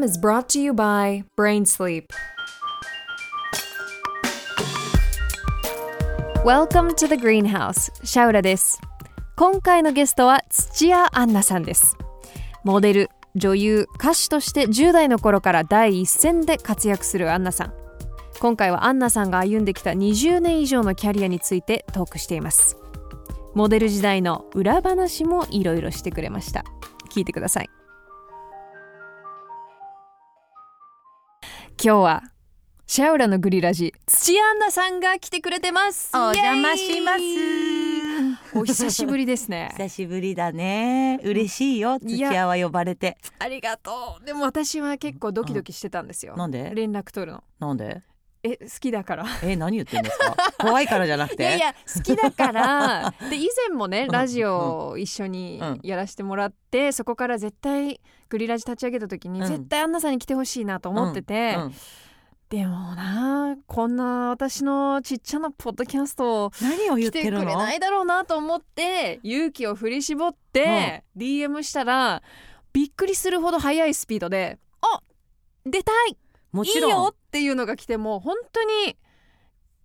program is brought to you by Brain Sleep. Welcome to the Greenhouse. シャウラです。今回のゲストは土屋アンナさんです。モデル、女優、歌手として10代の頃から第一線で活躍するアンナさん。今回はアンナさんが歩んできた20年以上のキャリアについてトークしています。モデル時代の裏話もいろいろしてくれました。聞いてください。今日はシャウラのグリラジ土屋アンナさんが来てくれてます。お邪魔しますお久しぶりですね。久しぶりだね嬉しいよ土屋は呼ばれてありがとう。でも私は結構ドキドキしてたんですよ。なんで？連絡取るの。なんで？え好きだから。え何言ってんですか？怖いからじゃなくて？いやいや好きだから。で以前もねんラジオを一緒にうんやらせてもらって、そこから絶対グリラジ立ち上げた時に、うん。絶対アンナさんに来てほしいなと思ってて、うんでもなこんな私のちっちゃなポッドキャストを何を言来っててるの？くれないだろうなと思って勇気を振り絞って、DM したらびっくりするほど速いスピードで「あ出たいもちろんよ!」っていうのが来てもう本当に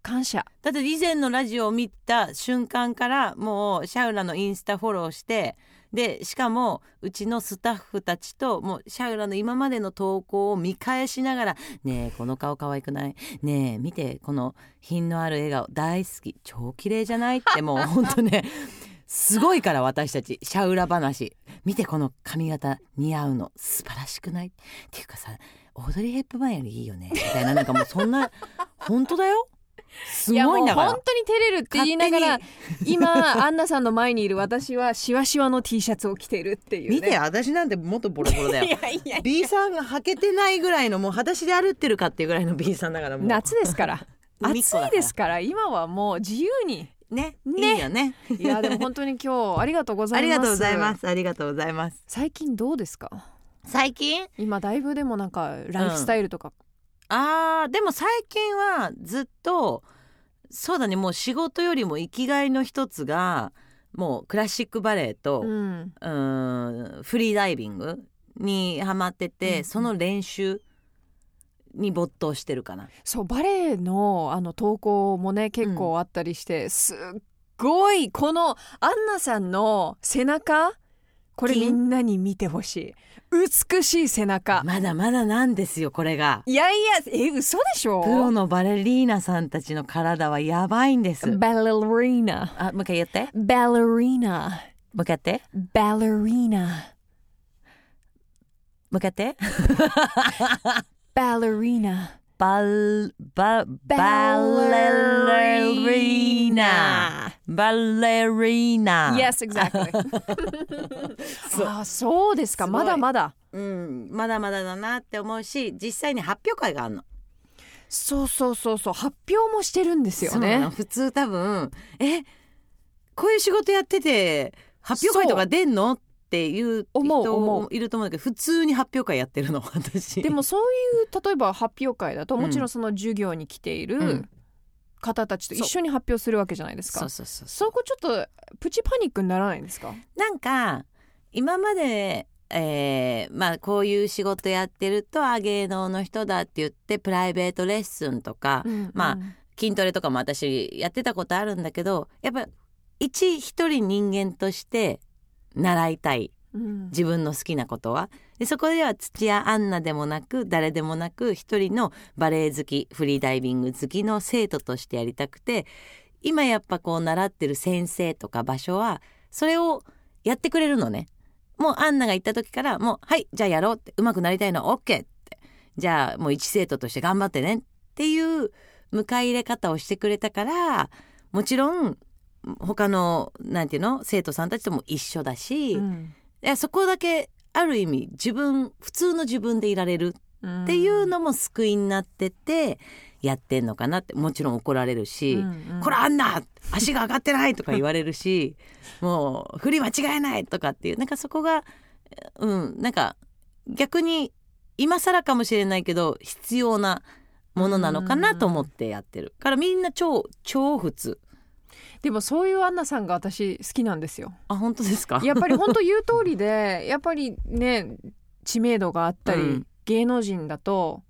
感謝。だって以前のラジオを見た瞬間からもうシャウラのインスタフォローしてでしかもうちのスタッフたちともうシャウラの今までの投稿を見返しながら「ねえこの顔可愛くない？ねえ見てこの品のある笑顔大好き超綺麗じゃない?」ってもうほんとねすごいから私たちシャウラ話見てこの髪型似合うの素晴らしくない？っていうかさオードリー・ヘップバーンよりいいよね。みたいななんかもうそんな 本当だよ。すごいんだから。う本当に照れるって言いながら今アンナさんの前にいる私はシワシワの T シャツを着てるっていう、ね、見て私なんてもっとボロボロだよ。いやいや B さんが履けてないぐらいのもう裸足で歩ってるかっていうぐらいの B さんだからもう。夏ですから。暑いですから今はもう自由に。ねね。いいよね。いやでも本当に今日ありがとうござあいます。りがとうございます。ありがとうございます。最近どうですか？最近？今だいぶでもなんかライフスタイルとか、あーでも最近はずっとそうだねもう仕事よりも生きがいの一つがもうクラシックバレエと、ううん。ーんフリーダイビングにハマってて、うん。その練習に没頭してるかな。そうバレエのあの投稿もね結構あったりして、すっごいこのアンナさんの背中これ金みんなに見てほしい。美しい背中。まだまだなんですよこれが。いやいやえ嘘でしょ？プロのバレリーナさんたちの体はやばいんです。バレリーナ。あもう一回言って。バレリーナ。もう一回言って。バレリーナ。もう一回言って。バレリーナ。バルババレリーナバレリーナ Yes, exactly. そう。あそうですか。すごい。まだまだ。うん。まだまだだなって思うし実際に発表会があるの。そうそうそうそう。発表もしてるんですよそうなの。ね普通多分えこういう仕事やってて発表会とか出んのっていう思う思人いると思うんだけど普通に発表会やってるの私。でもそういう例えば発表会だとうん。もちろんその授業に来ていうるん方たちと一緒に発表するわけじゃないですか。そうそうそうそこちょっとプチパニックにならないんですか？なんか今まで、えーまあこういう仕事やってるとあ芸能の人だって言ってプライベートレッスンとか、まあ筋トレとかも私やってたことあるんだけどやっぱ一一人人間として習いたいうん。自分の好きなことは。でそこでは土屋アンナでもなく誰でもなく一人のバレエ好きフリーダイビング好きの生徒としてやりたくて今やっぱこう習ってる先生とか場所はそれをやってくれるのね。もうアンナが行った時からもう「はいじゃあやろう」って「上手くなりたいの。は OK」って「じゃあもう一生徒として頑張ってね」っていう迎え入れ方をしてくれたからもちろん他のなんていうの生徒さんたちとも一緒だし、うん。いやそこだけある意味自分普通の自分でいられるっていうのも救いになっててやってんのかなってもちろん怒られるし「うんうんこれあんな足が上がってない!」とか言われるし もう振り間違えないとかっていうなんかそこがうんなんか逆に今更かもしれないけど必要なものなのかなと思ってやってるからみんな超超普通でもそういうアンナさんが私好きなんですよ。あ本当ですか？やっぱり本当言う通りで やっぱりね知名度があったり、うん。芸能人だと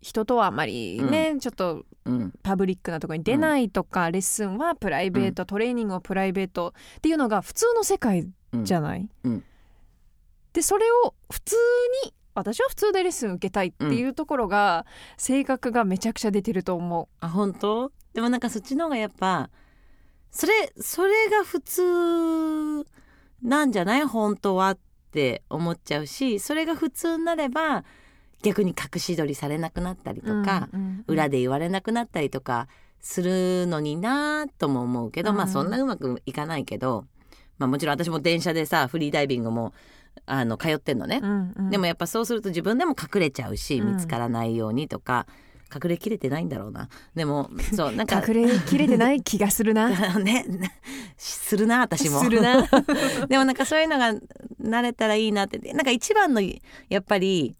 人とはあまりね、ちょっとうん。パブリックなところに出ないとか、レッスンはプライベート、トレーニングはプライベートっていうのが普通の世界じゃない、うん。でそれを普通に私は普通でレッスン受けたいっていうところが、性格がめちゃくちゃ出てると思あ本当？でもなんかそっちの方がやっぱそれそれが普通なんじゃない？本当はって思っちゃうしそれが普通になれば逆に隠し撮りされなくなったりう。とか、うんうん。裏で言われなくなったりとかするのになとも思うけど、うん。まあそんなうまくいかないけど、まあ、もちろん私も電車でさフリーダイビングもあの通ってんのね、うんうん。でもやっぱそうすると自分でも隠れちゃうしうん。見つからないようにとか、隠れきれてないんだろうな。でもそうなんか隠れきれてない気がするな。ねするな私も。するな。でもなんかそういうのが慣れたらいいなって。なんか一番のやっぱり、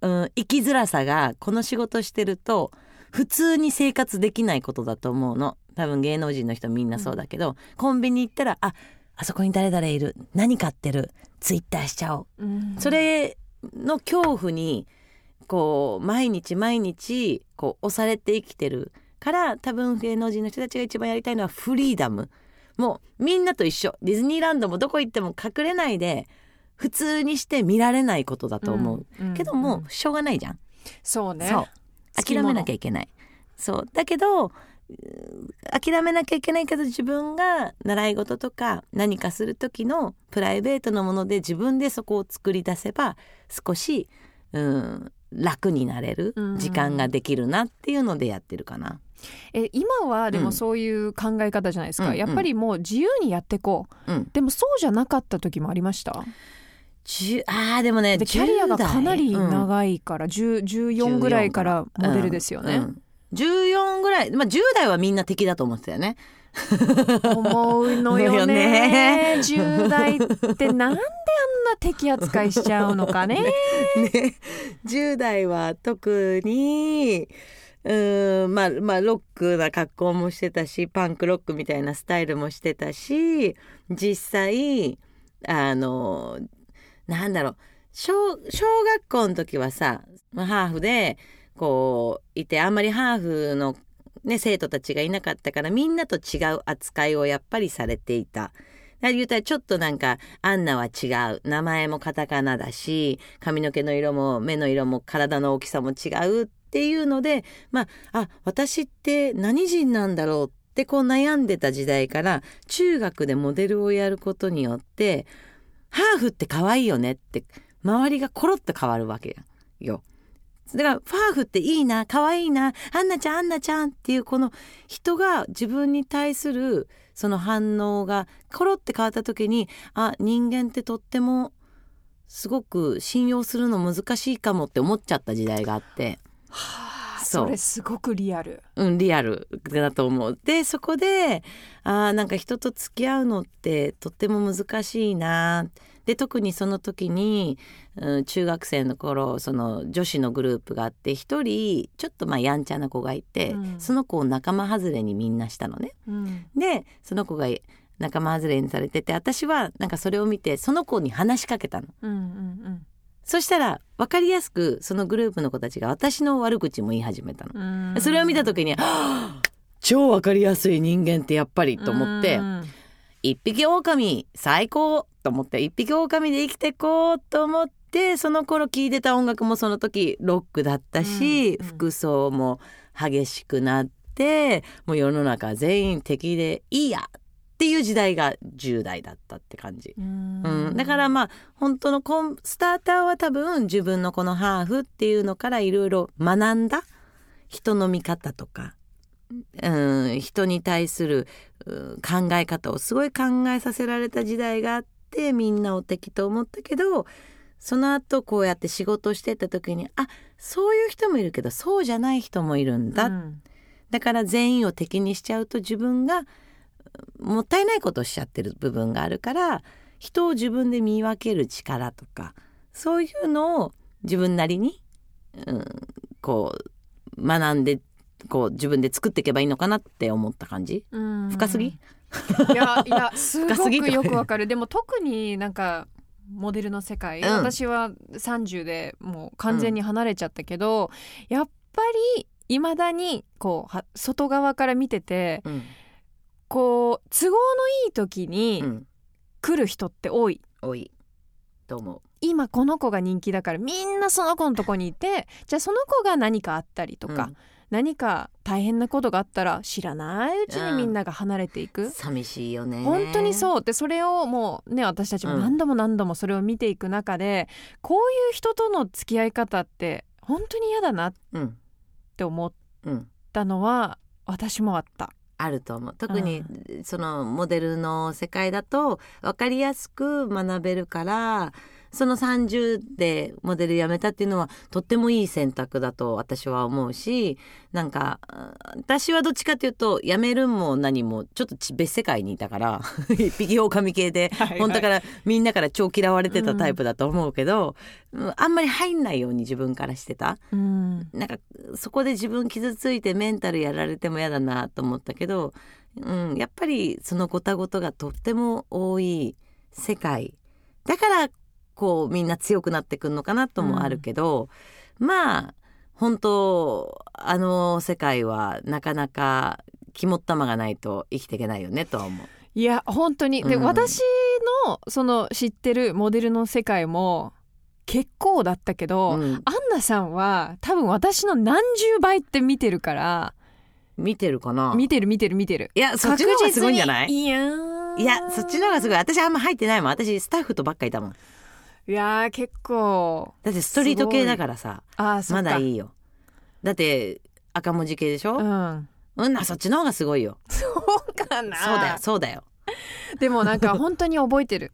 うん、生きづらさがこの仕事してると普通に生活できないことだと思うの。多分芸能人の人みんなそうだけど、コンビニ行ったらああそこに誰々いる。何買ってる。ツイッターしちゃおう。うん。それの恐怖にこう毎日毎日こう押されて生きてるから多分芸能人の人たちが一番やりたいのはフリーダム。もうみんなと一緒。ディズニーランドもどこ行っても隠れないで普通にして見られないことだと思う、うんけどもしょうがないじゃん、そうね。そう。諦めなきゃいけない。そう。だけど諦めなきゃいけないけど自分が習い事とか何かする時のプライベートのもので自分でそこを作り出せば少しうん楽になれるうん。時間ができるなっていうのでやってるかな。え今はでうん。もそういう考え方じゃないですか、うんやっぱりもう自由にやってこう。うん、でもそうじゃなかった時もありました？あーでもねでキャリアが10代かなりうん。長いから、10 14ぐらい。からモデルですよね、うん。うん。14ぐらい、まあ、10代はみんな敵だと思ってたよね。思うのよね。ね。10代ってなんであんな敵扱いしちゃうのかね。ね、10代は特にうーんまあまあロックな格好もしてたしパンクロックみたいなスタイルもしてたし実際あのなんだろう小小学校の時はさまあハーフでこういてあんまりハーフの、ね、生徒たちがいなかったからみんなと違う扱いをやっぱりされていた。言うたらちょっとなんかアンナは違う名前もカタカナだし髪の毛の色も目の色も体の大きさも違うっていうのでまああ私って何人なんだろうってこう悩んでた時代から中学でモデルをやることによってハーフって可愛いよねって周りがコロッと変わるわけよ。だからファーフっていいな可愛いなアンナちゃんアンナちゃんっていうこの人が自分に対するその反応がコロって変わった時にあ人間ってとってもすごく信用するの難しいかもって思っちゃった時代があって。はあそれすごくリアル。うんリアルだと思う。でそこであーなんか人と付き合うのってとっても難しいなで特にその時に、うん、中学生の頃その女子のグループがあって一人ちょっとまあやんちゃな子がいて、うんその子を仲間外れにみんなしたのね。うんでその子が仲間外れにされてて私はなんかそれを見てその子に話しかけたの。うんうんそしたら分かりやすくそのグループの子たちが私の悪口も言い始めたの。うんうんそれを見た時に、はあ超分かりやすい人間ってやっぱりと思って、うん一匹狼最高と思って一匹狼で生きてこうと思ってその頃聴いてた音楽もその時ロックだったし、うんうん。服装も激しくなってもう世の中全員敵でいいやっていう時代が10代だったって感じ。うん。うん、だからまあ本当のコンスターターは多分自分のこのハーフっていうのからいろいろ学んだ人の見方とか、うん、人に対する、うん考え方をすごい考えさせられた時代があってみんなを敵と思ったけどその後こうやって仕事してった時にあそういう人もいるけどそうじゃない人もいるんだ、うん。だから全員を敵にしちゃうと自分がうんもったいないことをしちゃってる部分があるから人を自分で見分ける力とかそういうのを自分なりに、うん、こう学んでこう自分で作っていけばいいのかなって思った感じ。うん。深すぎ？いやいやすごくよくわかる。でも特になんかモデルの世界、うん。私は30でもう完全に離れちゃったけど、やっぱりいまだにこうは外側から見ててうん。こう都合のいい時うにん。来る人って多い。多い。と思今この子が人気だからみんなその子のとこにいてじゃあその子が何かあったりとう、か、何か大変なことがあったら知らないうちにみんなが離れていく、うん寂しいよね。本当にそう。でそれをもうね私たちもうん。何度も何度もそれを見ていく中で、こういう人との付き合い方って本当に嫌だなっうん。て思っうんたのは私もあった。あると思う。特にそのモデルの世界だと分かりやすく学べるからその30でモデル辞めたっていうのはとってもいい選択だと私は思うしなんかあ私はどっちかというと辞めるも何もちょっとち別世界にいたから一匹狼系で本当だからみんなから超嫌われてたタイプだと思うけど、うんあんまり入んないように自分からしてた。うん。なんかそこで自分傷ついてメンタルやられても嫌だなと思ったけど、うん、やっぱりそのごたごたがとっても多い世界。だからこうみんな強くなってくるのかなともあるけど、まあ本当あの世界はなかなか肝っ玉がないと生きていけないよねとは思う。いや本当に。で、うん。私のその知ってるモデルの世界も結構だったけど、うん。アンナさんは多分私の何十倍って見てるから見てるかな？見てる見てる見てる。いやそっちの方がすごいんじゃない？いやー。いやそっちの方がすごい。私あんま入ってないもん。私スタッフとばっかいたもんいやー結構。だってストリート系だからさ。あまだいいよ。だって赤文字系でしょ？うん。うんなそっちの方がすごいよ。そうかな。そうだよそうだよ。でもなんか本当に覚えてる。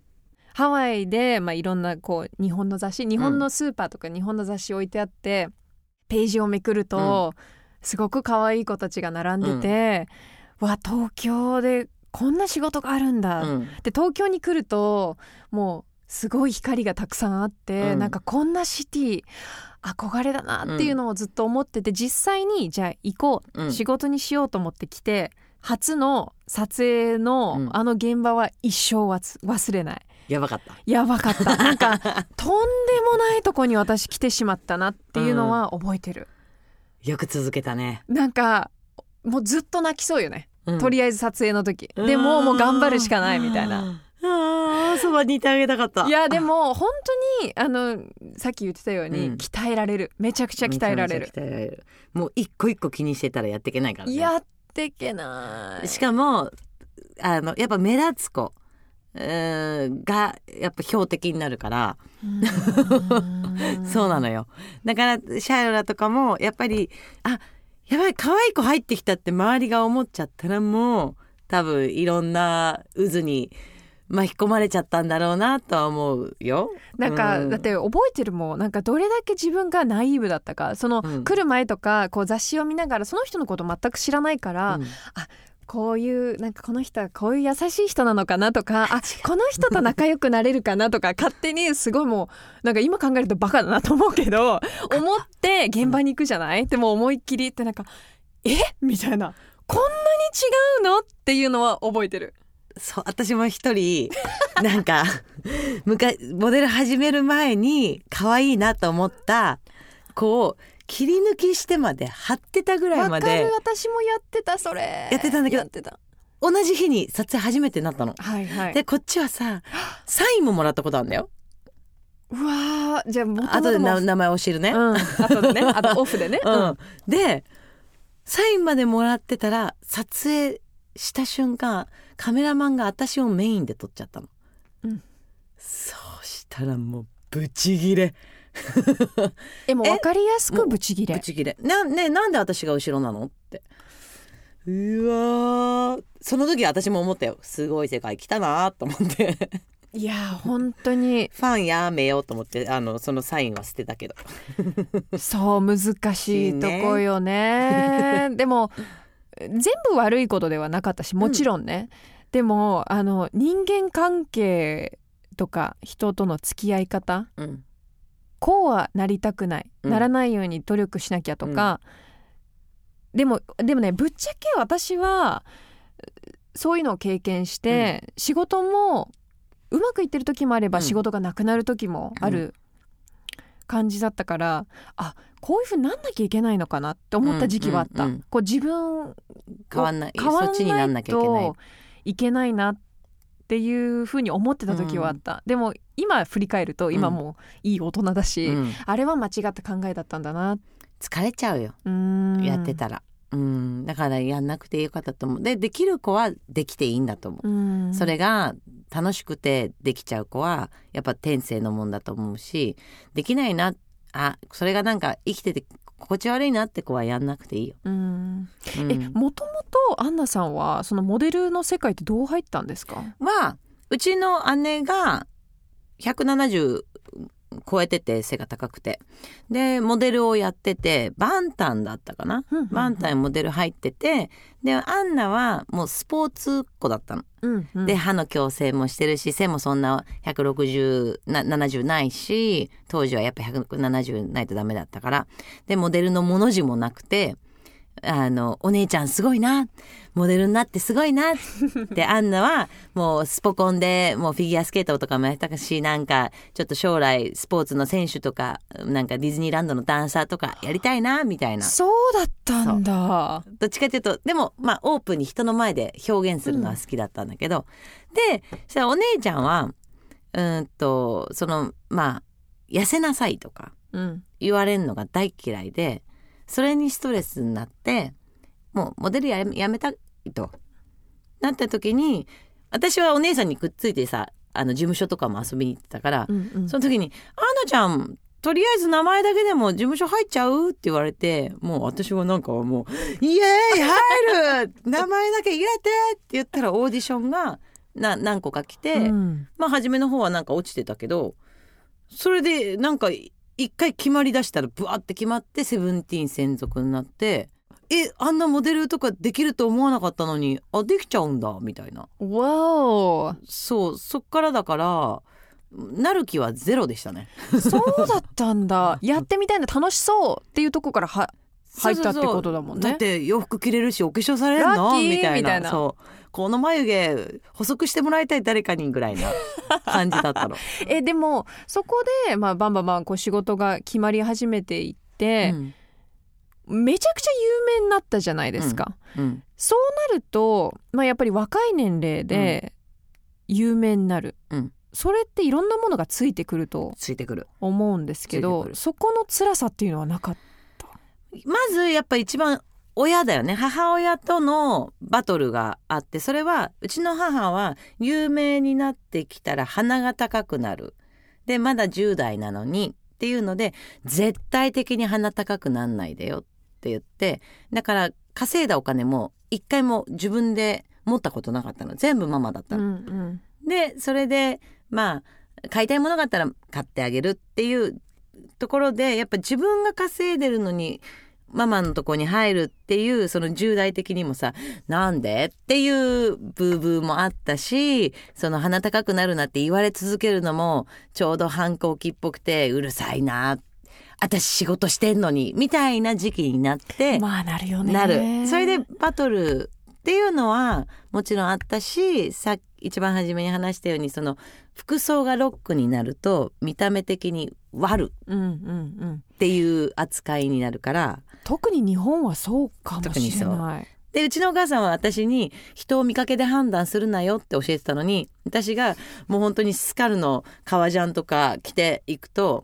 ハワイで、まあ、いろんなこう日本の雑誌日本のスーパーとか日本の雑誌置いてあって、ページをめくると、すごく可愛い子たちが並んでて、わ東京でこんな仕事があるんだ、うん。で東京に来るともうすごい光がたくさんあって、うん。なんかこんなシティ憧れだなっていうのをずっと思ってて、実際にじゃあ行こう、うん。仕事にしようと思って来て初の撮影の、うん。あの現場は一生忘れない。やばかった。やばかった。なんかとんでもないとこに私来てしまったなっていうのは覚えてる、よく続けたね、なんかもうずっと泣きそうよね、うん。とりあえず撮影の時。でももう頑張るしかないみたいなあーそばにいてあげたかった。いやでも本当にあのさっき言ってたように、うん。鍛えられる。めちゃくちゃ鍛えられる。鍛えられる。もう一個一個気にしてたらやっていけないからね。やってけない。しかもあのやっぱ目立つ子がやっぱ標的になるから。そうなのよ。だからシャイロラとかもやっぱりあやばい可愛い子入ってきたって周りが思っちゃったらもう多分いろんな渦に巻き込まれちゃったんだろうなとは思うよ。なんか、うん。だって覚えてるもんなんかどれだけ自分がナイーブだったかその、うん。来る前とかこう雑誌を見ながらその人のこと全く知らないから、うん。こういうなんかこの人はこういう優しい人なのかなとかあこの人と仲良くなれるかなとか勝手にすごいもうなんか今考えるとバカだなと思うけど思って現場に行くじゃない？でも思いっきりってなんかえ？みたいな。こんなに違うの？っていうのは覚えてる。そう私も一人 なんか昔モデル始める前に可愛いなと思った子を切り抜きしてまで貼ってたぐらいわかまでる私もやってたそれ。やってたんだけどやってた。同じ日に撮影初めてなったの。はいはい。でこっちはさサインももらったことあるんだよ。うわー。じゃあ元々後で名前教えるね。うん。後でね。あとオフでね。うん、でサインまでもらってたら撮影した瞬間カメラマンが私をメインで撮っちゃったの、うん。そうしたらもうブチギレ。えもう分かりやすくブチギレ。ブチギレ。な,、ね、なんで私が後ろなの？って。うわー。その時私も思ったよ。すごい世界来たなと思って。いや本当に。ファンやめようと思ってあのそのサインは捨てたけど。そう難しいとこよね。でも全部悪いことではなかったしもちろんね、でもあの人間関係とか人との付き合い方うん。こうはなりたくない、うん。ならないように努力しなきゃとか、でもでもねぶっちゃけ私はそういうのを経験して、仕事もうまくいってる時もあればうん。仕事がなくなる時もある感じだったから、あこういうふうになんなきゃいけないのかなって思った時期はあった、うんうんうん。こう自分変わんない。変わそっちになんなきゃいけない。といけないなっていうふうに思ってた時はあった、でも今振り返ると今もういい大人だし、うん。あれは間違った考えだったんだな。疲れちゃうよ。やってたら、うん、だからやんなくてよかったと思う。でできる子はできていいんだと思う、うん。それが楽しくてできちゃう子はやっぱ天性のもんだと思うしできないなあそれがなんか生きてて心地悪いなって子はやんなくていいよ、うん。うん。えもともとアンナさんはそのモデルの世界ってどう入ったんですか？はうちの姉が170超えてて背が高くて。でモデルをやっててバンタンだったかな、バンタンモデル入っててでアンナはもうスポーツ子だったの。うんうん。で歯の矯正もしてるし背もそんな160な70ないし当時はやっぱ170ないとダメだったから。でモデルのもの字もなくてあのお姉ちゃんすごいなモデルになってすごいな。でアンナはもうスポコンでもうフィギュアスケートとかもやったしなんかちょっと将来スポーツの選手とかなんかディズニーランドのダンサーとかやりたいなみたいな。そうだったんだ。どっちかっていうとでもまあオープンに人の前で表現するのは好きだったんだけど、でそしたらお姉ちゃんはうーんとそのまあ痩せなさいとかうん。言われるのが大嫌いでそれにストレスになってもうモデルややめたいとなった時に私はお姉さんにくっついてさあの事務所とかも遊びに行ってたから、うんうんその時に「アンナちゃんとりあえず名前だけでも事務所入っちゃう?」って言われてもう私はなんかもう「イエーイ入る 名前だけ入れて!」って言ったらオーディションがな何個か来て、うんまあ初めの方はなんか落ちてたけどそれでなんか一回決まりだしたらブワって決まってセブンティーン専属になってえあんなモデルとかできると思わなかったのにあできちゃうんだみたいな。わおそうそっからだからなる気はゼロでしたね。そうだったんだ。やってみたいな楽しそうっていうとこからは入ったってことだもんね。だって洋服着れるしお化粧されるラのッキー。みたいな。みたいな。そう。この眉毛細くしてもらいたい誰かにぐらいな感じだったの。えでもそこで、まあ、バンバンバンこう仕事が決まり始めていってう、んめちゃくちゃ有名になったじゃないですか、うん。そうなると、まあ、やっぱり若い年齢で有名になる、うん。それっていろんなものがついてくるとついてくる。思うんですけどそこの辛さっていうのはなかった？まずやっぱ一番親だよね。母親とのバトルがあってそれはうちの母は有名になってきたら鼻が高くなる。でまだ10代なのにっていうので絶対的に鼻高くなんないでよって言ってだから稼いだお金も一回も自分で持ったことなかったの全部ママだったの。うんでそれでまあ買いたいものがあったら買ってあげるっていうところでやっぱ自分が稼いでるのにママのとこに入るっていうその重大的にもさなんでっていうブーブーもあったしその鼻高くなるなって言われ続けるのもちょうど反抗期っぽくてうるさいな私仕事してんのにみたいな時期になって、まあなるよね。なる。それでバトルっていうのはもちろんあったしさ一番初めに話したようにその服装がロックになると見た目的に悪うんうんうん。っていう扱いになるから。特に日本はそうかもしれない。でうちのお母さんは私に人を見かけで判断するなよって教えてたのに私がもう本当にスカルの革ジャンとか着ていくと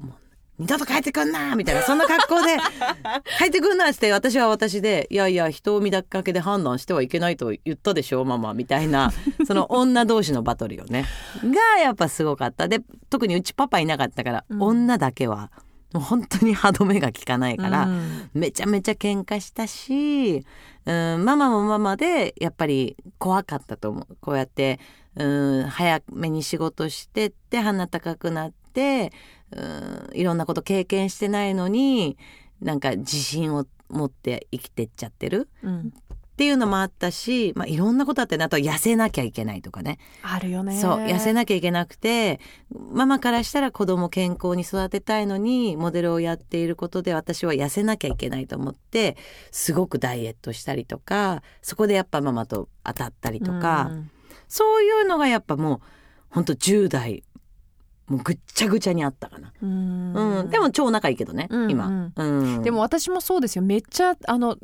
二度と帰ってくんなみたいなそんな格好で 帰ってくんなって私は私でいやいや人を見かけで判断してはいけないと言ったでしょママみたいな その女同士のバトルよね。がやっぱすごかった。で特にうちパパいなかったから、うん。女だけはもう本当に歯止めが効かないから、うん。めちゃめちゃ喧嘩したし、うん、ママもママでやっぱり怖かったと思う。こうやって、うん、早めに仕事してって鼻高くなって、うん、いろんなこと経験してないのになんか自信を持って生きてっちゃってるうんっていうのもあったし、まあ、いろんなことあってね。あとは痩せなきゃいけないとかね。あるよね。そう痩せなきゃいけなくてママからしたら子供健康に育てたいのにモデルをやっていることで私は痩せなきゃいけないと思ってすごくダイエットしたりとかそこでやっぱママと当たったりとか、うん。そういうのがやっぱもうほんと10代もうぐっちゃぐちゃにあったかな、うん。うん。でも超仲いいけどね、うん今、うん、でも私もそうですよ。めっちゃあの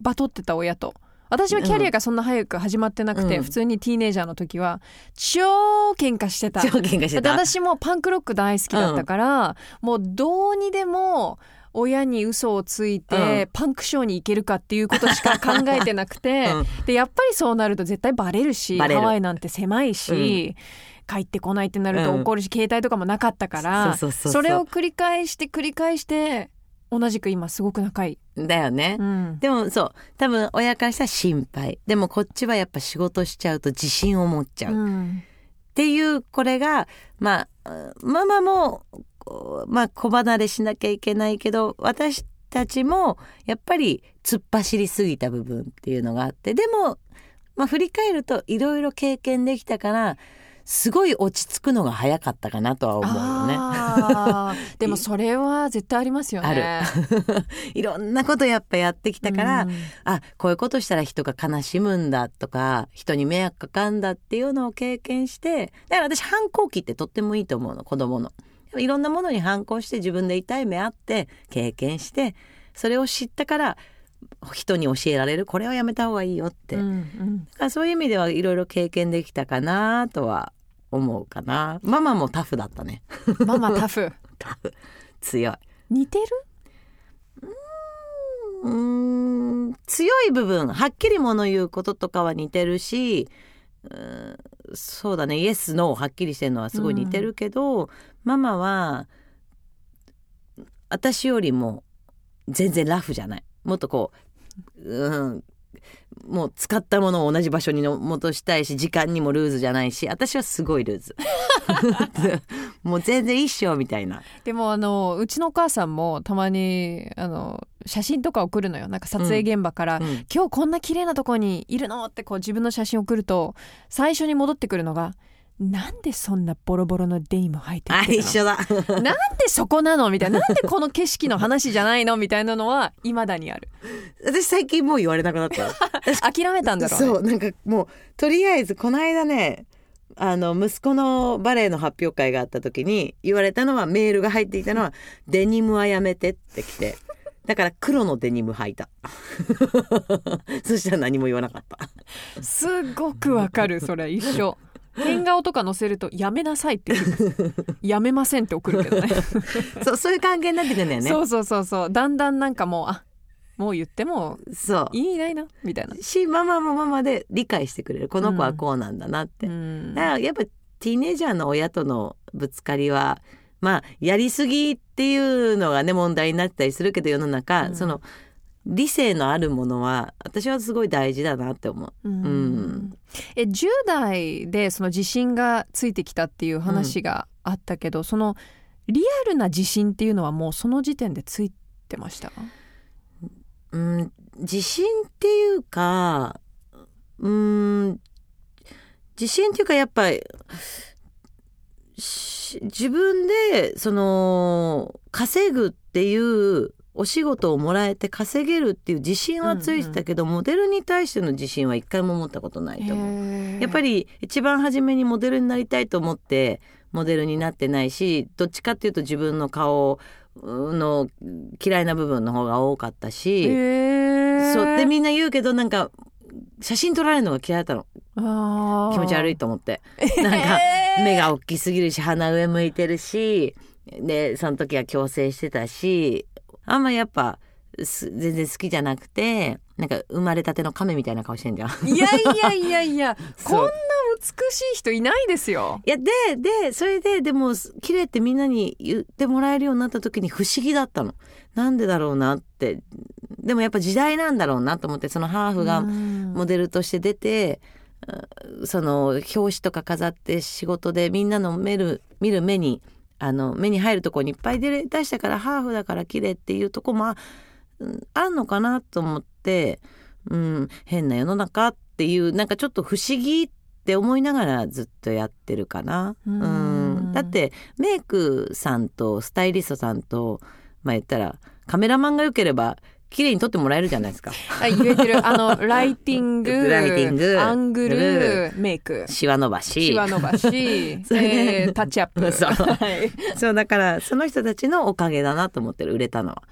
バトってた親と。私はキャリアがそんな早く始まってなくて、うん。普通にティーネイジャーの時は超喧嘩してた。超喧嘩してた。で私もパンクロック大好きだったから、もうどうにでも親に嘘をついて、パンクショーに行けるかっていうことしか考えてなくて、うん。でやっぱりそうなると絶対バレるしハワイなんて狭いし、帰ってこないってなるとうん。怒るし、携帯とかもなかったからそれを繰り返して繰り返して同じく今すごく仲いい。だよね、うん。でもそう多分親からしたら心配。でもこっちはやっぱ仕事しちゃうと自信を持っちゃう、っうん。ていうこれがまあうんママもまあ子離れしなきゃいけないけど私たちもやっぱり突っ走りすぎた部分っていうのがあってでも、まあ、振り返るといろいろ経験できたからすごい落ち着くのが早かったかなとは思うよね。でもそれは絶対ありますよね。いろんなことやっぱやってきたから、うんあこういうことしたら人が悲しむんだとか人に迷惑かかんだっていうのを経験してだから私反抗期ってとってもいいと思うの子供の。いろんなものに反抗して自分で痛い目あって経験してそれを知ったから人に教えられるこれはやめた方がいいよって、うんだうんからそういう意味ではいろいろ経験できたかなとは思うかな。ママもタフだったね。ママタフ。タフ。強い。似てる？うーん。強い部分はっきり物言うこととかは似てるしうーんそうだね。イエスノーはっきりしてるのはすごい似てるけど、ママは私よりも全然ラフじゃない。もっとこう、うん、もう使ったものを同じ場所にの戻したいし時間にもルーズじゃないし私はすごいルーズ。もう全然一緒みたいな。でもあのうちのお母さんもたまにあの写真とか送るのよ。なんか撮影現場から、うん。今日こんな綺麗なとこにいるのってこう自分の写真送ると最初に戻ってくるのがなんでそんなボロボロのデニム履いてあるの？一緒だ。なんでそこなの？みたいな。なんでこの景色の話じゃないの？みたいなのは未だにある。私最近もう言われなくなった。諦めたんだろうね。そうなんかもうとりあえずこの間ねあの息子のバレエの発表会があった時に言われたのはメールが入っていたのは「デニムはやめて」って来て。だから黒のデニム履いた。そしたら何も言わなかった。すごくわかるそれ一緒変顔とか載せるとやめなさいって やめませんって送るけどね。そうそういう関係になってくるんだよね。そうそうそうそう。だんだんなんかもうあもう言ってもそう。意味ないなみたいな。しママもママで理解してくれる。この子はこうなんだなって、うん。だからやっぱティーネイジャーの親とのぶつかりはまあやりすぎっていうのがね問題になったりするけど世の中、うん。その理性のあるものは私はすごい大事だなって思う。うん。うん。え10代でその自信がついてきたっていう話があったけど、そのリアルな自信っていうのはもうその時点でついてました？うん、自信っていうかうん自信っていうかやっぱりし自分でその稼ぐっていうお仕事をもらえて稼げるっていう自信はついてたけど、モデルに対しての自信は一回も持ったことないと思う。やっぱりり一番初めにモデルになりたいと思ってモデルになってないしどっちかっていうと自分の顔の嫌いな部分の方が多かったし、そうってみんな言うけどなんか写真撮られるのが嫌いだったの。気持ち悪いと思って。なんか目が大きすぎるし鼻上向いてるしでその時は矯正してたしあんまやっぱす全然好きじゃなくてなんか生まれたての亀みたいな顔してんじゃん。いやいやいやいや こんな美しい人いないですよいやででそれででも綺麗ってみんなに言ってもらえるようになった時に不思議だったの。なんでだろうなってでもやっぱ時代なんだろうなと思ってそのハーフがモデルとして出て、うんその表紙とか飾って仕事でみんなの見る見る目にあの目に入るとこにいっぱい出れ出したからハーフだから綺麗っていうとこもあ,、うん、あんのかなと思って、うん、変な世の中っていうなんかちょっと不思議って思いながらずっとやってるかな。うんうん、だってメイクさんとスタイリストさんとまあ言ったらカメラマンが良ければ綺麗に撮ってもらえるじゃないですか。あ言えてる。あのライティング ライティングアングルメイク。シワ伸ばし。シワ伸ばし、それで。えータッチアップ。そう。はい。そうだからその人たちのおかげだなと思ってる売れたのは。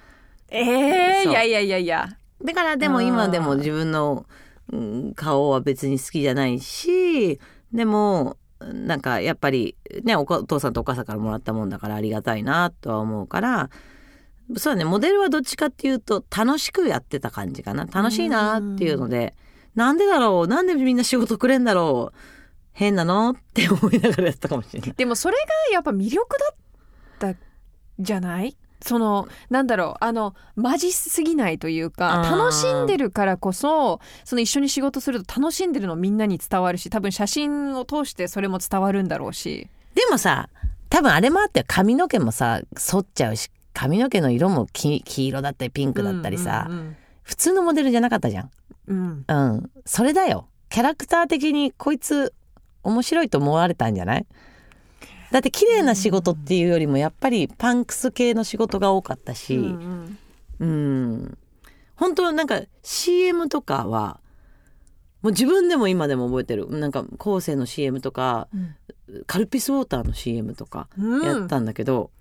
えー、そう。いやいやいやいや。だからでも今でも自分のうん顔は別に好きじゃないしでもなんかやっぱりねおお父さんとお母さんからもらったもんだからありがたいなとは思うからそうだね。モデルはどっちかっていうと楽しくやってた感じかな。楽しいなっていうので。なんでだろう？なんでみんな仕事くれんだろう？変なの？って思いながらやってたかもしれない。でもそれがやっぱ魅力だったじゃない？そのなんだろう？あのマジすぎないというか楽しんでるからこそその一緒に仕事すると楽しんでるのみんなに伝わるし多分写真を通してそれも伝わるんだろうし。でもさ多分あれもあって髪の毛もさ剃っちゃうし髪の毛の色も黄黄色だったりピンクだったりさ、うん普通のモデルじゃなかったじゃん。うん。うん。うん。それだよ。キャラクター的にこいつ面白いと思われたんじゃない？だって綺麗な仕事っていうよりもやっぱりパンクス系の仕事が多かったし、うんううん。ん。本当なんか CM とかはもう自分でも今でも覚えてる。なんか後世の CM とかうん。カルピスウォーターの CM とかうんやったんだけど、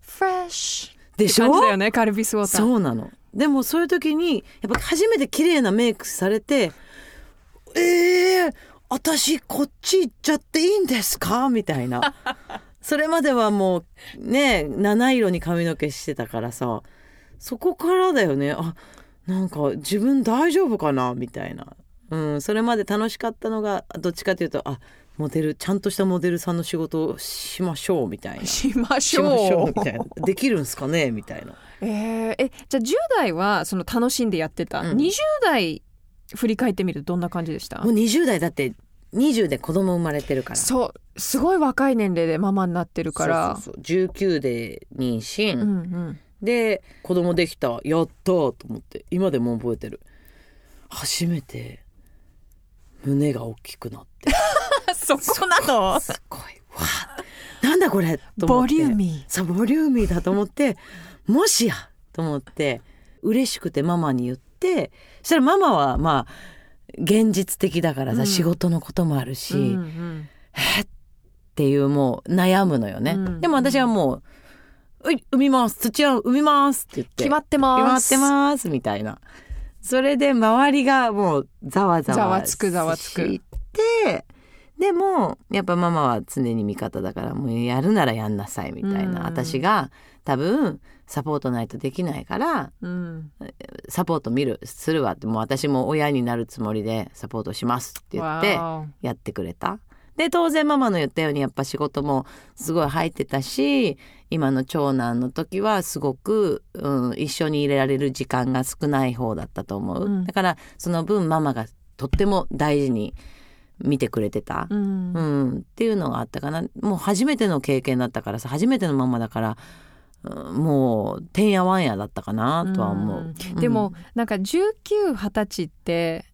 フレッシュでしょ？感じだよねカルピスウォーター。そうなの。でもそういう時にやっぱ初めて綺麗なメイクされて「えー、私こっち行っちゃっていいんですか?」みたいな。それまではもうね七色に髪の毛してたからさそこからだよね。あなんか自分大丈夫かな？みたいな、うん、それまで楽しかったのがどっちかというとあモデルちゃんとしたモデルさんの仕事をしましょうみたいな。しましょう。みたいな。できるんすかねみたいな。えー、えじゃあ10代はその楽しんでやってた、うん。20代振り返ってみるとどんな感じでした？もう20代だって20で子供生まれてるから。そう。すごい若い年齢でママになってるから。そうそうそう。19で妊娠、うんうん。で子供できた。やったと思って。今でも覚えてる。初めて胸が大きくなって。そこなの？すごい。わあ。なんだこれと思って。ボリューミそうボリューミーだと思ってもしやと思って嬉しくてママに言ってそしたらママはまあ現実的だからさ、うん。仕事のこともあるし、ー、うんうん。えっていうもう悩むのよね、うんでも私はもう「うい産みます。土屋産みます」って言って。決まってます。決まってます。みたいなそれで周りがもうざわざわざわつくざわつく。してでもやっぱママは常に味方だからもうやるならやんなさいみたいな、うん。私が多分サポートないとできないからうん。サポート見るするわってもう私も親になるつもりでサポートしますって言ってわやってくれた。で当然ママの言ったようにやっぱ仕事もすごい入ってたし今の長男の時はすごく、うん、一緒に入れられる時間が少ない方だったと思う、うん。だからその分ママがとっても大事に見てくれてた。お、うん。うんっていうのがあったかな。もう初めての経験だったからさ初めてのママだから、うんもうてんやわんやだったかなとは思う。うん。でもなんか1920歳って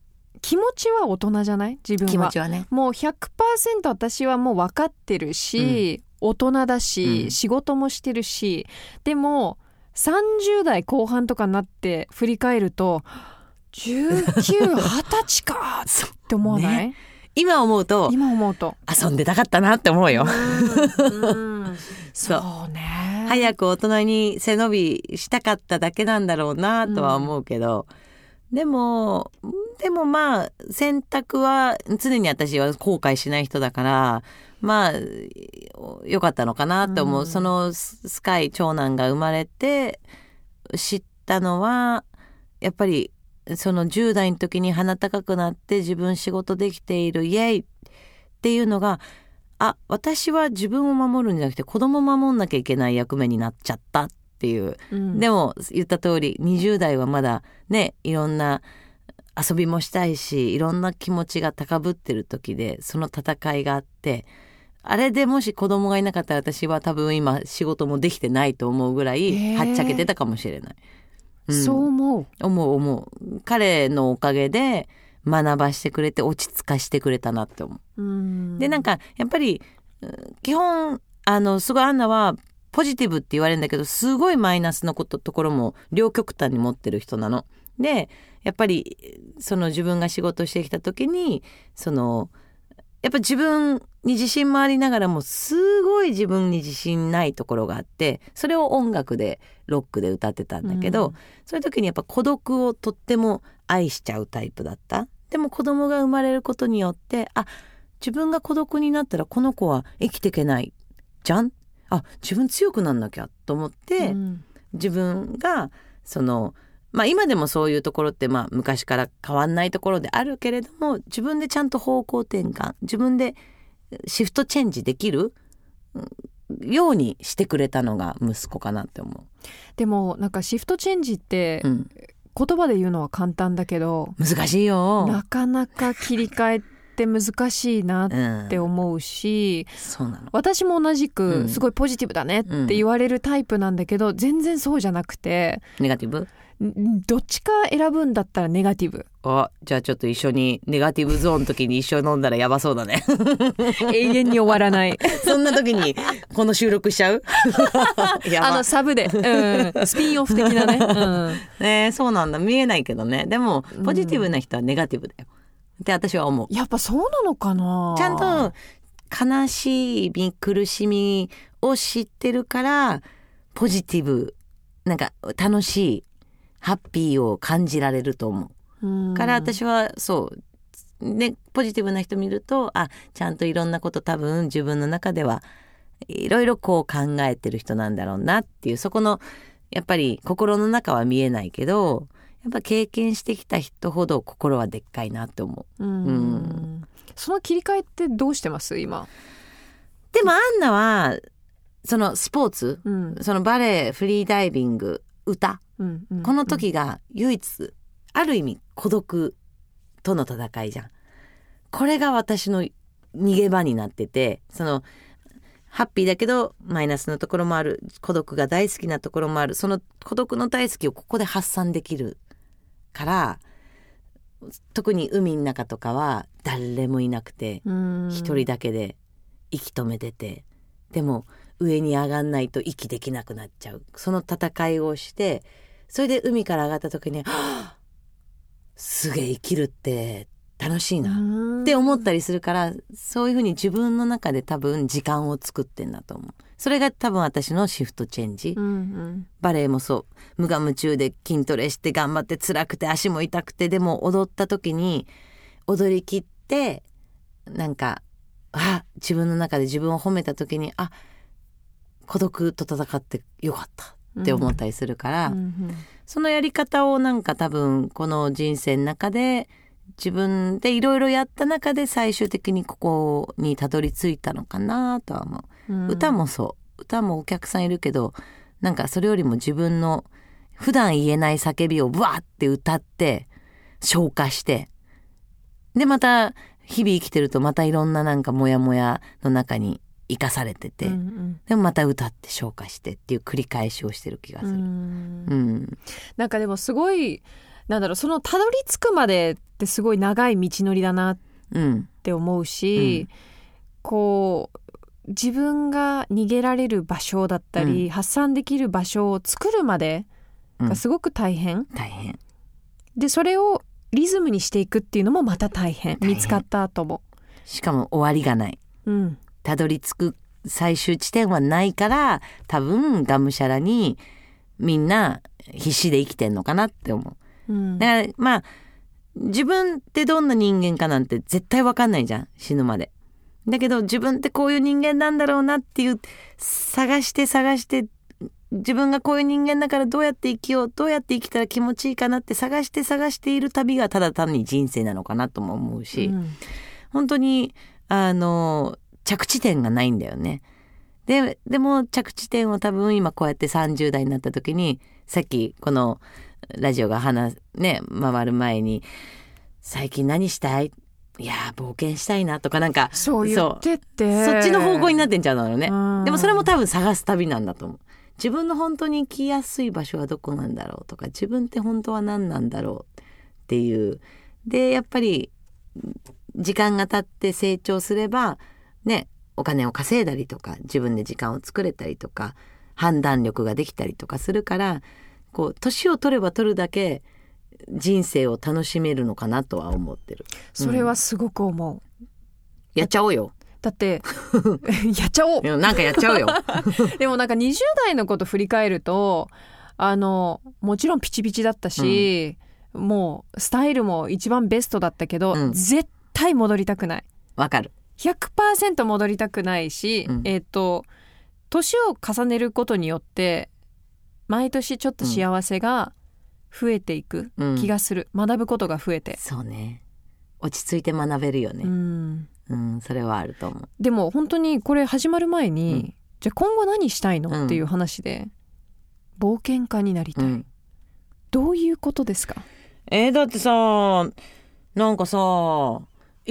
気持ちは大人じゃない？自うん、分は。気持ちはね。もう100%私はもう分かってるし、大人だし、うん。仕事もしてるしでも30代後半とかになって振り返ると1920歳か って思わない、今思うと今思うと。遊んでたかったなって思うよ。うんうん。そう。そうね。早く大人に背伸びしたかっただけなんだろうなとは思うけど、でもでもまあ選択は常に私は後悔しない人だからまあ良かったのかなと思う、うん。そのススカイ長男が生まれて知ったのはやっぱりその10代の時に鼻高くなって自分仕事できているイエイっていうのがあ私は自分を守るんじゃなくて子供を守んなきゃいけない役目になっちゃったっていう、うん。でも言った通り20代はまだねいろんな遊びもしたいしいろんな気持ちが高ぶってる時でその戦いがあってあれでもし子供がいなかったら私は多分今仕事もできてないと思うぐらへいーはっちゃけてたかもしれない。うんそう思う思う思う彼のおかげで学ばしてくれて落ち着かしてくれたなって思う。うんでなんかやっぱりうん基本あのすごいアンナはポジティブって言われるんだけどすごいマイナスのことところも両極端に持ってる人なの。でやっぱりその自分が仕事してきた時にそのやっぱ自分に自信もありながらもすごい自分に自信ないところがあってそれを音楽でロックで歌ってたんだけど、うん。そういう時にやっぱ孤独をとっても愛しちゃうタイプだった。でも子供が生まれることによってあ自分が孤独になったらこの子は生きていけないじゃん。あ自分強くなんなきゃと思って、うん。自分がそのまあ今でもそういうところってまあ昔から変わんないところであるけれども自分でちゃんと方向転換自分でシフトチェンジできるうんようにしてくれたのが息子かなって思でもなんかシフトチェンジってう、うん、言葉で言うのは簡単だけど、難しいよ。なかなか切り替えって難しいなっうんて思うし、そうなの。私も同じうん。くすごいポジティブだねって言われるタイプなんだけど、全然そうじゃなくてネガティブ？んどっちか選ぶんだったらネガティブ。あじゃあちょっと一緒にネガティブゾーンの時に一緒に飲んだらやばそうだね。永遠に終わらない。そんな時にこの収録しちゃう？あのサブで、うん、スピンオフ的なね、うん、ねそうなんだ。見えないけどね。でもうん。ポジティブな人はネガティブだよ。って私は思う。やっぱそうなのかな？ちゃんと悲しみ苦しみを知ってるからポジティブなんか楽しいハッピーを感じられると思う。ん。うから私はそうねポジティブな人見るとあちゃんといろんなこと多分自分の中ではいろいろこう考えてる人なんだろうなっていうそこのやっぱり心の中は見えないけどやっぱ経験してきた人ほど心はでっかいなって思う。うん。うん。その切り替えってどうしてます？今、でもアンナはそのスポーツ？うん。そのバレエフリーダイビング歌。うんうん。この時が唯一ある意味孤独との戦いじゃん。これが私の逃げ場になっててそのハッピーだけどマイナスのところもある孤独が大好きなところもあるその孤独の大好きをここで発散できるから特に海の中とかは誰もいなくてうん。一人だけで息止めてて。でも上に上がんないと息できなくなっちゃう。その戦いをしてそれで海から上がった時に「はあすげえ生きるって楽しいな」うん。って思ったりするからそういうふうに自分の中で多分時間を作ってんだと思う。それが多分私のシフトチェンジ。うんうん。バレエもそう。無我夢中で筋トレして頑張って辛くて足も痛くてでも踊った時に踊り切ってなんかあ自分の中で自分を褒めた時にあ孤独と戦ってよかったって思ったりするから、うんうん。そのやり方をなんか多分この人生の中で自分でいろいろやった中で最終的にここにたどり着いたのかなとは思う。うん。歌もそう。歌もお客さんいるけどなんかそれよりも自分の普段言えない叫びをブワーって歌って消化してでまた日々生きてるとまたいろんななんかモヤモヤの中に生かされてて、うんうん。でもまた歌って消化してっていう繰り返しをしてる気がすうる。ん。うん。なんかでもすごいなんだろうそのたどり着くまでってすごい長い道のりだなっうんて思うし、こう自分が逃げられる場所だったり、発散できる場所を作るまでがすごく大変、大変。でそれをリズムにしていくっていうのもまた大変。大変。見つかった後も。しかも終わりがない。うんたどり着く最終地点はないから多分がむしゃらにみんな必死で生きてんのかなって思う。うんだからまあ自分ってどんな人間かなんて絶対わかんないじゃん死ぬまで。だけど自分ってこういう人間なんだろうなっていう探して探して自分がこういう人間だからどうやって生きようどうやって生きたら気持ちいいかなって探して探している旅がただ単に人生なのかなとも思うし、うん本当にあの着地点がないんだよね。ででも着地点を多分今こうやって30代になった時にさっきこのラジオが話ね回る前に「最近何したい?」いやー冒険したいなとかなんかそう言ってってそっちの方向になってんちゃうのね。うんでもそれも多分探す旅なんだと思う。自分の本当に行きやすい場所はどこなんだろう？とか自分って本当は何なんだろう？っていうでやっぱり時間が経って成長すればねお金を稼いだりとか自分で時間を作れたりとか判断力ができたりとかするからこう年を取れば取るだけ人生を楽しめるのかなとは思ってる。それはすごく思う、やっちゃおうよ。だって やっちゃおう。なんかやっちゃおうよ。でもなんか20代のこと振り返るとあのもちろんピチピチだったし、もうスタイルも一番ベストだったけど、うん。絶対戻りたくない。わかる100%戻りたくないし、うん。えっ、と年を重ねることによって毎年ちょっと幸せが増えていくうん。気がする、学ぶことが増えて、そうね。落ち着いて学べるようねん、うん、それはあると思う。でも本当にこれ始まる前に、うん。じゃあ今後何したいの、うん。っていう話で冒険家になりたい、うん。どういうことですか？えーだってさなんかさ行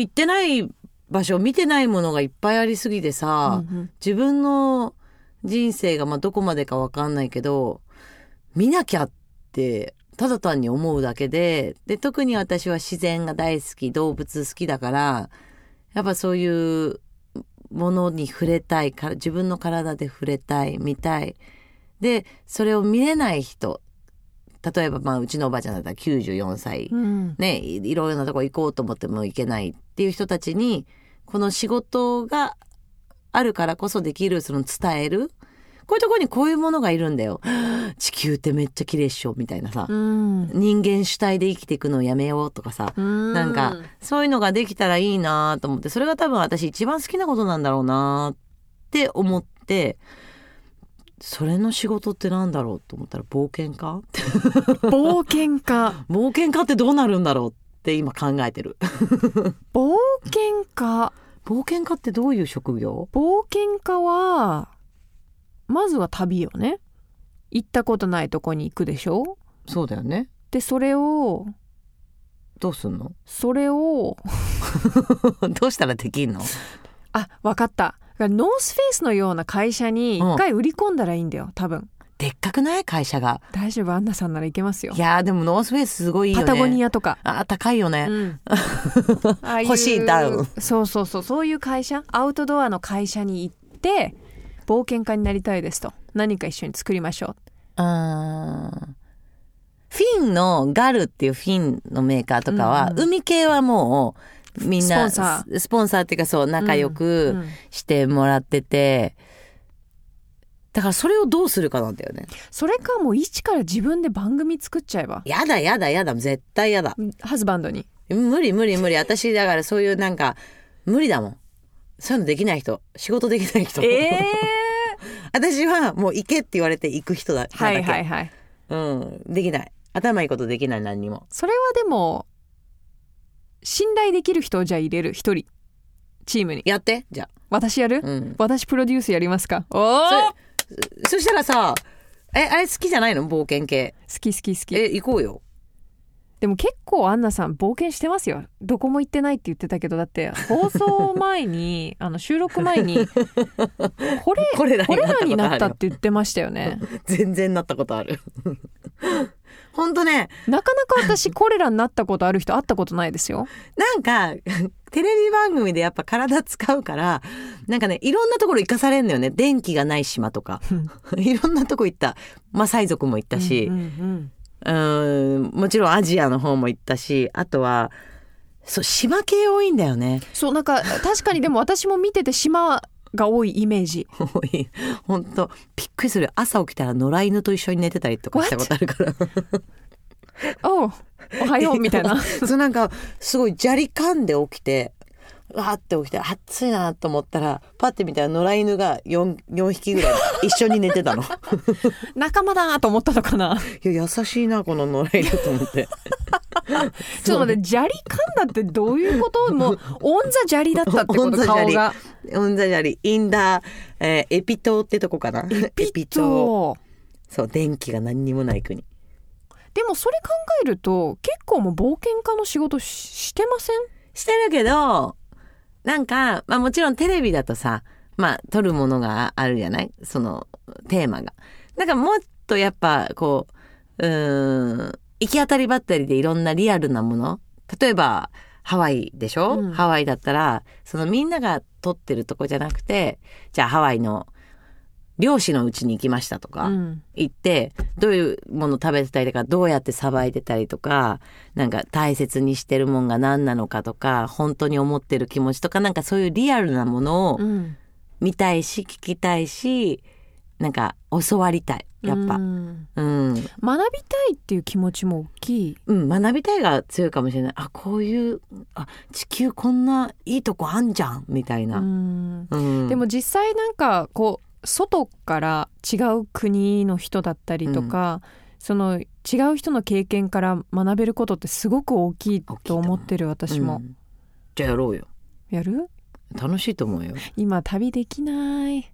ってない場所見てないものがいっぱいありすぎてさ、うんうん。自分の人生がまあどこまでかわかんないけど見なきゃってただ単に思うだけでで特に私は自然が大好き動物好きだからやっぱそういうものに触れたいから自分の体で触れたい見たい。でそれを見れない人例えばまあうちのおばあちゃんだったら94歳。うん。ね、いいろいろなとこ行こうと思っても行けないっていう人たちにこの仕事があるからこそできるその伝える。こういうところにこういうものがいるんだよ。地球ってめっちゃ綺麗っしょみたいなさ、うん。人間主体で生きていくのをやめようとかさ、うん。なんかそういうのができたらいいなと思って。それが多分私一番好きなことなんだろうなって思ってそれの仕事ってなんだろうと思ったら冒険家？冒険家。冒険家ってどうなるんだろうって今考えてる。冒険家。冒険家ってどういう職業？冒険家はまずは旅よね。行ったことないとこに行くでしょ。そうだよね。でそれをどうすんの？それを どうしたらできんの？あわかった。ノースフェイスのような会社に一回売り込んだらいいんだよ多分でっかくない会社が。大丈夫アンナさんならいけますよ。いやーでもノースフェイスすごいいいよね。パタゴニアとか、あ高いよね、うん、欲しいダウン。そうそうそう。そういう会社？アウトドアの会社に行って冒険家になりたいですと。何か一緒に作りましょう。あー。フィンの GULLっていうフィンのメーカーとかは、うんうん。海系はもうみんなスポンサススポンサーっていうかそう仲良うくん。してもらってて、だからそれをどうするかなんだよね。それかもう一から自分で番組作っちゃえば。やだやだやだ。絶対やだ。ハズバンドに。無理無理無理。私だからそういうなんか無理だもん。そういうのできない人。仕事できない人、え 私はもう行けって言われて行く人だー、はいはいいはい。うん。できない。頭いいことできない何にも。それはでも信頼できる人をじゃあ入れる。一人。チームに。やってじゃ私やる、あうん。私プロデュースやりますか？おおそそしたらさえあれ好きじゃないの？冒険系。好き好き好き。え行こうよ。でも結構アンナさん冒険してますよ。どこも行ってないって言ってたけどだって放送前に あの収録前にこれ これらこれらになったって言ってましたよね。全然なったことある。ほんとね。なかなか私これらになったことある人会ったことないですよ。なんかテレビ番組でやっぱ体使うからなんかねいろんなところ行かされんのよね。電気がない島とか。いろんなとこ行った。マあサイ族も行ったし、うんうんうーん。もちろんアジアの方も行ったし。あとはそう島系多いんだよね。そうなんか確かにでも私も見てて島が多いイメージ。多い。本当。びっくりする。朝起きたら野良犬と一緒に寝てたりとかしたことあるから。おうおはようみたいな。そうなんかすごい砂利噛んで起きてわーって起きて暑いなと思ったらパッて見たら野良犬が 4, 4匹ぐらい一緒に寝てたの。い仲間だと思ったのかな。や優しいなこの野良犬と思って。ちょっと待って砂利噛んだってどういうこと？もうオンザ砂利だったってこと オンザ砂利。顔が。オンザ砂利。インダー、えーエピ島ってとこかな。エピ島そう電気が何にもない国でもそれ考えると結構もう冒険家の仕事ししてません？してるけどなんか、まあ、もちろんテレビだとさまあ撮るものがあるじゃない？そのテーマが。なんかもっとやっぱこううーん行き当たりばったりでいろんなリアルなもの。例えばハワイでしょ、うん。ハワイだったらそのみんなが撮ってるとこじゃなくてじゃあハワイの漁師のうちに行きましたとか、うん。行ってどういうもの食べてたりとかどうやってさばいてたりとかなんか大切にしてるもんが何なのかとか本当に思ってる気持ちとかなんかそういうリアルなものをうん。見たいし聞きたいしなんか教わりたい。やっぱ。う。ん。うん、学びたいっていう気持ちも大きい。うん、学びたいが強いかもしれない。あこういうあ地球こんないいとこあんじゃんみたいな、うん。うん。でも実際なんかこう外から違う国の人だったりとか、その違う人の経験から学べることってすごく大きいと思ってる私も、うん。じゃあやろうよ。やる？楽しいと思うよ。今旅できない。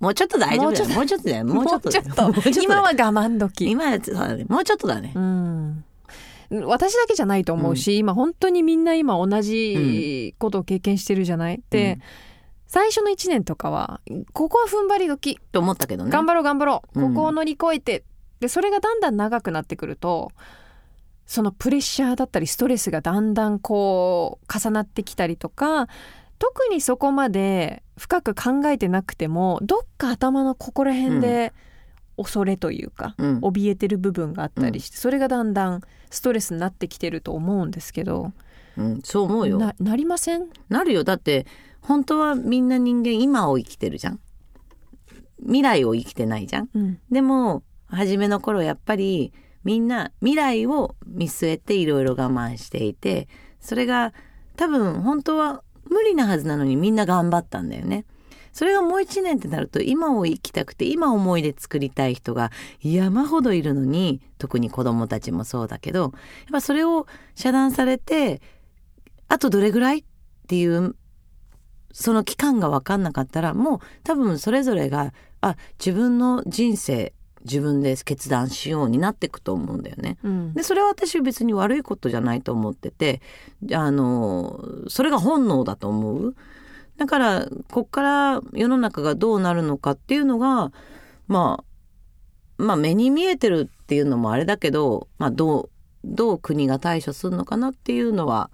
もうちょっと大丈夫だよ。もうちょっと。だよ。もうちょっとだよ。もうちょっと。今は我慢時。今はそうだね。もうちょっとだね。うん。私だけじゃないと思うし、今本当にみんな今同じことを経験してるじゃない、で、最初の1年とかはここは踏ん張り時。と思ったけどね。頑張ろう頑張ろう。うん。ここを乗り越えて、でそれがだんだん長くなってくるとそのプレッシャーだったりストレスがだんだんこう重なってきたりとか特にそこまで深く考えてなくてもどっか頭のここら辺で恐れというか、うん。怯えてる部分があったりして、それがだんだんストレスになってきてると思うんですけど。うん、そう思うよ。ななりません？なるよ。だって本当はみんな人間今を生きてるじゃん。未来を生きてないじゃん。うん。でも初めの頃やっぱりみんな未来を見据えていろいろ我慢していてそれが多分本当は無理なはずなのにみんな頑張ったんだよね。それがもう一年ってなると今を生きたくて今思い出作りたい人が山ほどいるのに特に子供たちもそうだけどやっぱそれを遮断されてあとどれぐらいっていうその期間が分かんなかったらもう多分それぞれがあ自分の人生自分で決断しようになっていくと思うんだよね。うんでそれは私別に悪いことじゃないと思っててあのそれが本能だと思う。だからこっから世の中がどうなるのかっていうのがまあまあ目に見えてるっていうのもあれだけど、まあ、どうどう国が対処するのかなっていうのは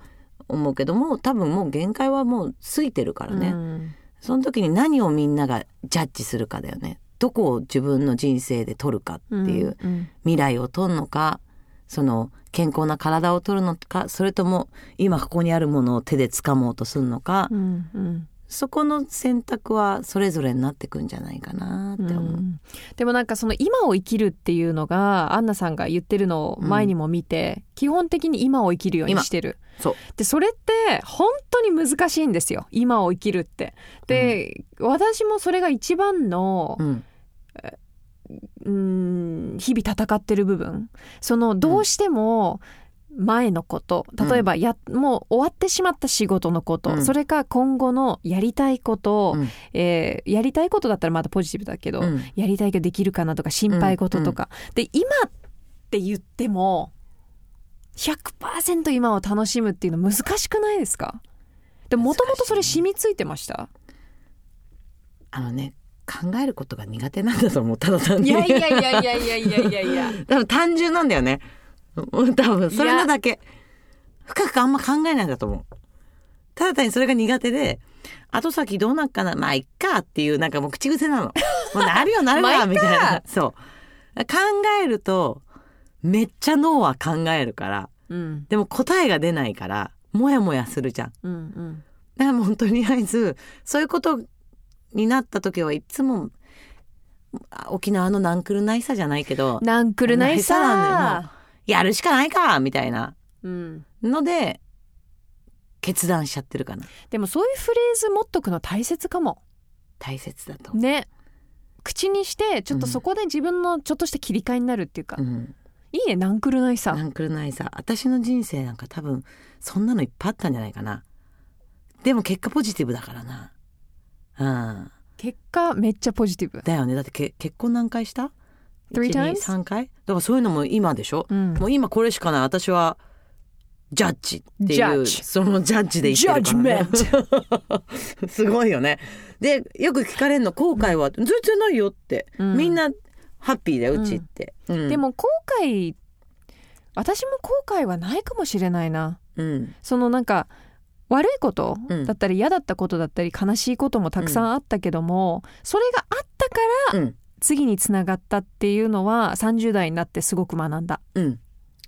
思うけども多分もう限界はもう過ぎてるからね。うんその時に何をみんながジャッジするかだよね。どこを自分の人生で取るかっていう、うん未来を取るのかその健康な体を取るのかそれとも今ここにあるものを手で掴もうとするのか、うんうんそこの選択はそれぞれになってくんじゃないかなって思う。うん。でもなんかその今を生きるっていうのがアンナさんが言ってるのを前にも見て、基本的に今を生きるようにしてる。そう。でそれって本当に難しいんですよ。今を生きるって。で、私もそれが一番のうん。日々戦ってる部分。そのどうしても前のこと。例えばや、うん、もう終わってしまった仕事のこと、うん、それか今後のやりたいことを、うん、えー、やりたいことだったらまたポジティブだけど、やりたいけどできるかなとか心配事とか、で今って言っても100%今を楽しむっていうの難しくないですか？でもともとそれ染みついてました？あのね考えることが苦手なんだと思う。ただ単いやいやいやいやいやいやいや。単純なんだよね。多分それなだけ。深くあんま考えないんだと思う。ただ単にそれが苦手で後先どうなっかな。まあいっかっていうなんかもう口癖なの。もうなるよなるわ みたいな。そう。考えるとめっちゃ脳は考えるからうん。でも答えが出ないからモヤモヤするじゃん。うんうん。だからもうとりあえずそういうことになった時はいつもあ沖縄のナンクルナイさじゃないけどなんくるないないさなんさやるしかないかみたいな。うん。ので決断しちゃってるかな。でもそういうフレーズ持っとくの大切かも。大切だと、ね。口にしてちょっとそこで自分のちょっとした切り替えになるっていうか、うん、いいねなんくるないさ。ナンクルナイさ。私の人生なんか多分そんなのいっぱいあったんじゃないかな。でも結果ポジティブだからな。うん。結果めっちゃポジティブ。だよね。だってけ結婚何回した？Three times? 3回？だからそういうのも今でしょ、うん。もう今これしかない。私はジャッジっていうそのジャッジで言ってるから、ね、すごいよね。でよく聞かれるの後悔は？全然ないよって、うん。みんなハッピーだようちって、うん。で、も後悔私も後悔はないかもしれないな。うん。そのなんか悪いことうん。だったり嫌だったことだったり悲しいこともたくさんあったけども、それがあったからうん次につながったっていうのは30代になってすごく学んだ。うん。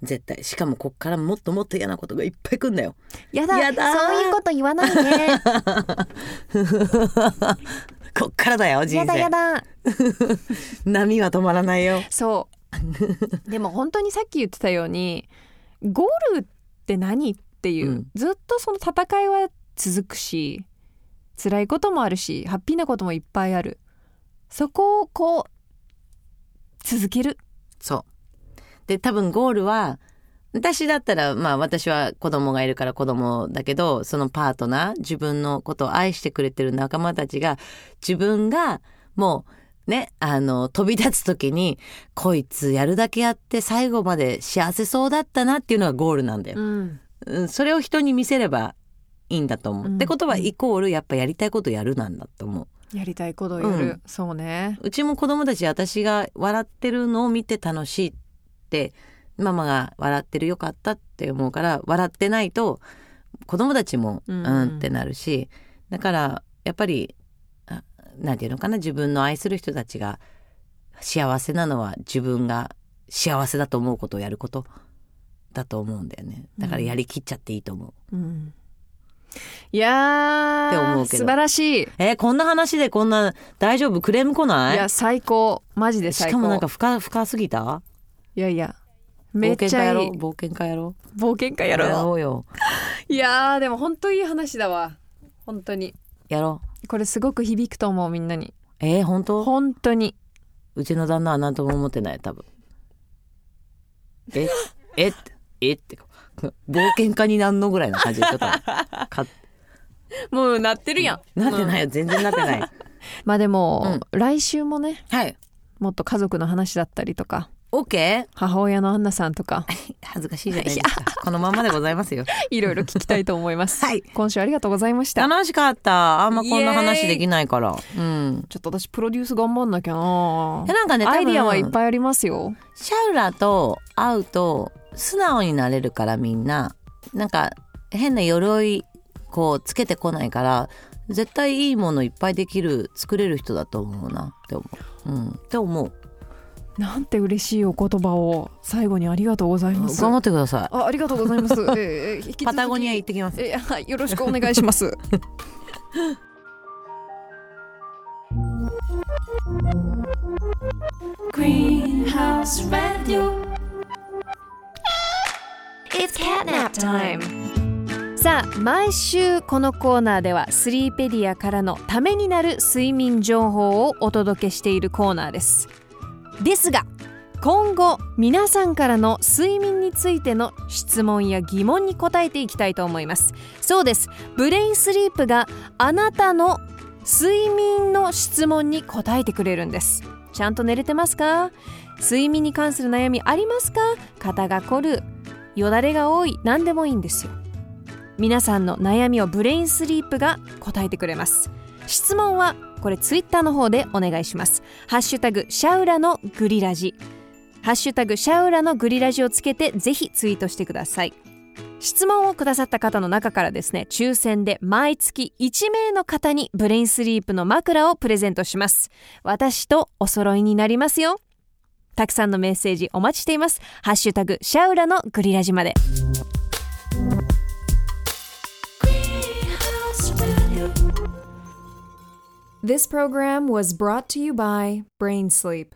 絶対。しかもこっからもっともっと嫌なことがいっぱい来んだよ。やだ。そういうこと言わないね こっからだよ人やだや生だ。波は止まらないよ。そう。でも本当にさっき言ってたようにゴールって何っていう、うん。ずっとその戦いは続くし辛いこともあるしハッピーなこともいっぱいあるそこをこう続けるそうで多分ゴールは私だったらまあ私は子供がいるから子供だけどそのパートナー自分のことを愛してくれてる仲間たちが自分がもうねあの飛び立つ時にこいつやるだけやって最後まで幸せそうだったなっていうのがゴールなんだよ。うんうん、それを人に見せればいいんだと思う。うんってことはイコールやっぱやりたいことやるなんだと思う。やりたいことをやる、うん。そうね。うちも子供たち私が笑ってるのを見て楽しいってママが笑ってるよかったって思うから笑ってないと子供たちもううんんってなるし、だからやっぱりあなんていうのかな自分の愛する人たちが幸せなのは自分が幸せだと思うことをやることだと思うんだよね。だからやりきっちゃっていいと思う。うんいやって思ーうけど。素晴らしい。えーこんな話でこんな大丈夫？クレーム来ない？いや最高。マジで最高。しかもなんか深深すぎた？いやいやめっちゃいい。冒険家やろ？う冒険家ややろ。ろうよ。いやーでも本当いい話だわ。本当に。やろう。これすごく響くと思うみんなに。えー、本当？本当に。うちの旦那は何とも思ってない多分。え？え？ってえ？って冒険家になんのぐらいの感じでちょっと かもうなってるやん。なってないよ。全然なってない。まあでも、来週もねはい。もっと家族の話だったりとか OK 母親のアンナさんとか。恥ずかしいじゃないですか。このままでございますよ。いろいろ聞きたいと思います。はい。今週ありがとうございました。楽しかった。あんまこんな話イできないから。うん。ちょっと私プロデュース頑張んなきゃな。えなんかねアイディアはいっぱいありますよ。シャウラと会うと素直になれるからみんななんか変な鎧こうつけてこないから絶対いいものいっぱいできる作れる人だと思うなって思う。うん、って思う。なんて嬉しいお言葉を最後にありがとうございます頑張ってくださあありがとうございます、えー パタゴニア行ってきます。えーはいよろしくお願いします。Greenhouse Radio It's catnap time. さあ毎週このコーナーではスリーペディアからのためになる睡眠情報をお届けしているコーナーです。ですが今後皆さんからの睡眠についての質問や疑問に答えていきたいと思います。そうです。ブレインスリープがあなたの睡眠の質問に答えてくれるんです。ちゃんと寝れてますか？睡眠に関する悩みありますか？肩が凝るよだれが多い何でもいいんですよ。皆さんの悩みをブレインスリープが答えてくれます。質問はこれツイッターの方でお願いします。ハッシュタグシャウラのグリラジ。ハッシュタグシャウラのグリラジをつけてぜひツイートしてください。質問をくださった方の中からですね抽選で毎月1名の方にブレインスリープの枕をプレゼントします。私とお揃いになりますよ。たくさんのメッセージお待ちしていますハッシュタグシャウラのグリラジまで This program was brought to you by Brain Sleep